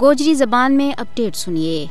گوجری زبان میں اپڈیٹ سنیے۔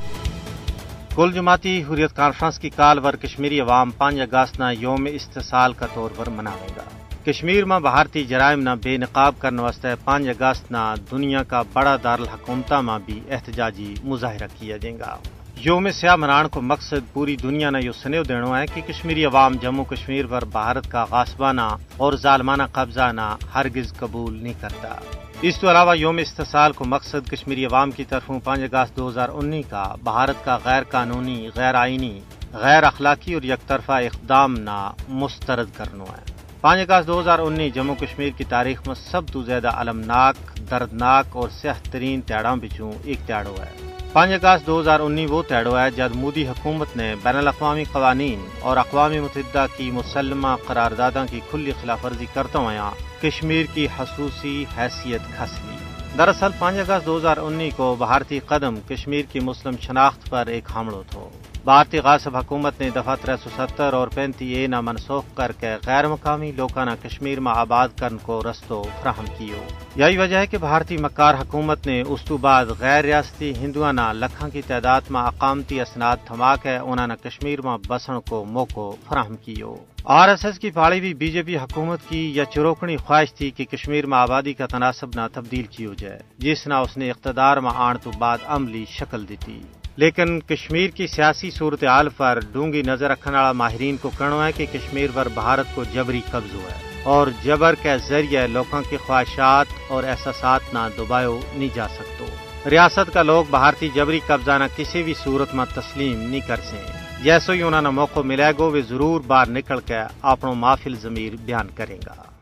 کل جماعتی حریت کانفرنس کی کال پر کشمیری عوام پانچ اگست نہ یوم استحصال کا طور پر مناوے گا۔ کشمیر میں بھارتی جرائم نہ بے نقاب کرنے واسطے پانچ اگست نہ دنیا کا بڑا دارالحکومتہ میں بھی احتجاجی مظاہرہ کیا جائے گا۔ یوم سیاہ منان کو مقصد پوری دنیا نے یہ سنیو دینا ہے کہ کشمیری عوام جموں کشمیر پر بھارت کا غاسبانہ اور ظالمانہ قبضہ نہ ہرگز قبول نہیں کرتا۔ اس کے علاوہ یوم استحصال کو مقصد کشمیری عوام کی طرفوں پانچ اگست دو ہزار انیس کا بھارت کا غیر قانونی، غیر آئینی، غیر اخلاقی اور یک طرفہ اقدام نہ مسترد کرنا ہے۔ پانچ اگست دو ہزار انیس جموں کشمیر کی تاریخ میں سب تو زیادہ المناک دردناک اور سیاہ ترین تیڑوں بچوں ایک تیڑو ہے۔ پانچ اگست دو ہزار انیس وہ تیڑو ہے جب مودی حکومت نے بین الاقوامی قوانین اور اقوام متحدہ کی مسلمہ قراردادوں کی کھلی خلاف ورزی کرتا ہوا کشمیر کی خصوصی حیثیت کھس لی دراصل پانچ اگست دو ہزار انیس کو بھارتی قدم کشمیر کی مسلم شناخت پر ایک حملہ تھو۔ بھارتی غاصب حکومت نے دفعہ تر سو ستر اور پینتی اے نہ منسوخ کر کے غیر مقامی لوکانہ کشمیر میں آباد کرن کو رستو فراہم کیو۔ یہی وجہ ہے کہ بھارتی مکار حکومت نے اس تو بعد غیر ریاستی ہندوانہ لکھاں کی تعداد میں اقامتی اسناد تھما کے انہوں نے کشمیر میں بسن کو موقع فراہم کیو۔ آر ایس ایس کی پاڑی بھی بی جے پی حکومت کی یا چروکنی خواہش تھی کہ کشمیر میں آبادی کا تناسب نہ تبدیل کی ہو جائے، جس نہ اس نے اقتدار میں آن تو بعد عملی شکل دیتی۔ لیکن کشمیر کی سیاسی صورتحال پر ڈونگی نظر رکھنے والا ماہرین کو کہنا ہے کہ کشمیر پر بھارت کو جبری قبض ہوا ہے اور جبر کے ذریعے لوگوں کی خواہشات اور احساسات نہ دباؤ نہیں جا سکتو۔ ریاست کا لوگ بھارتی جبری قبضہ نہ کسی بھی صورت میں تسلیم نہیں کر سکیں جیسے ہی انہوں نے موقع ملے گو وہ ضرور باہر نکل کے اپنا معافل ضمیر بیان کرے گا۔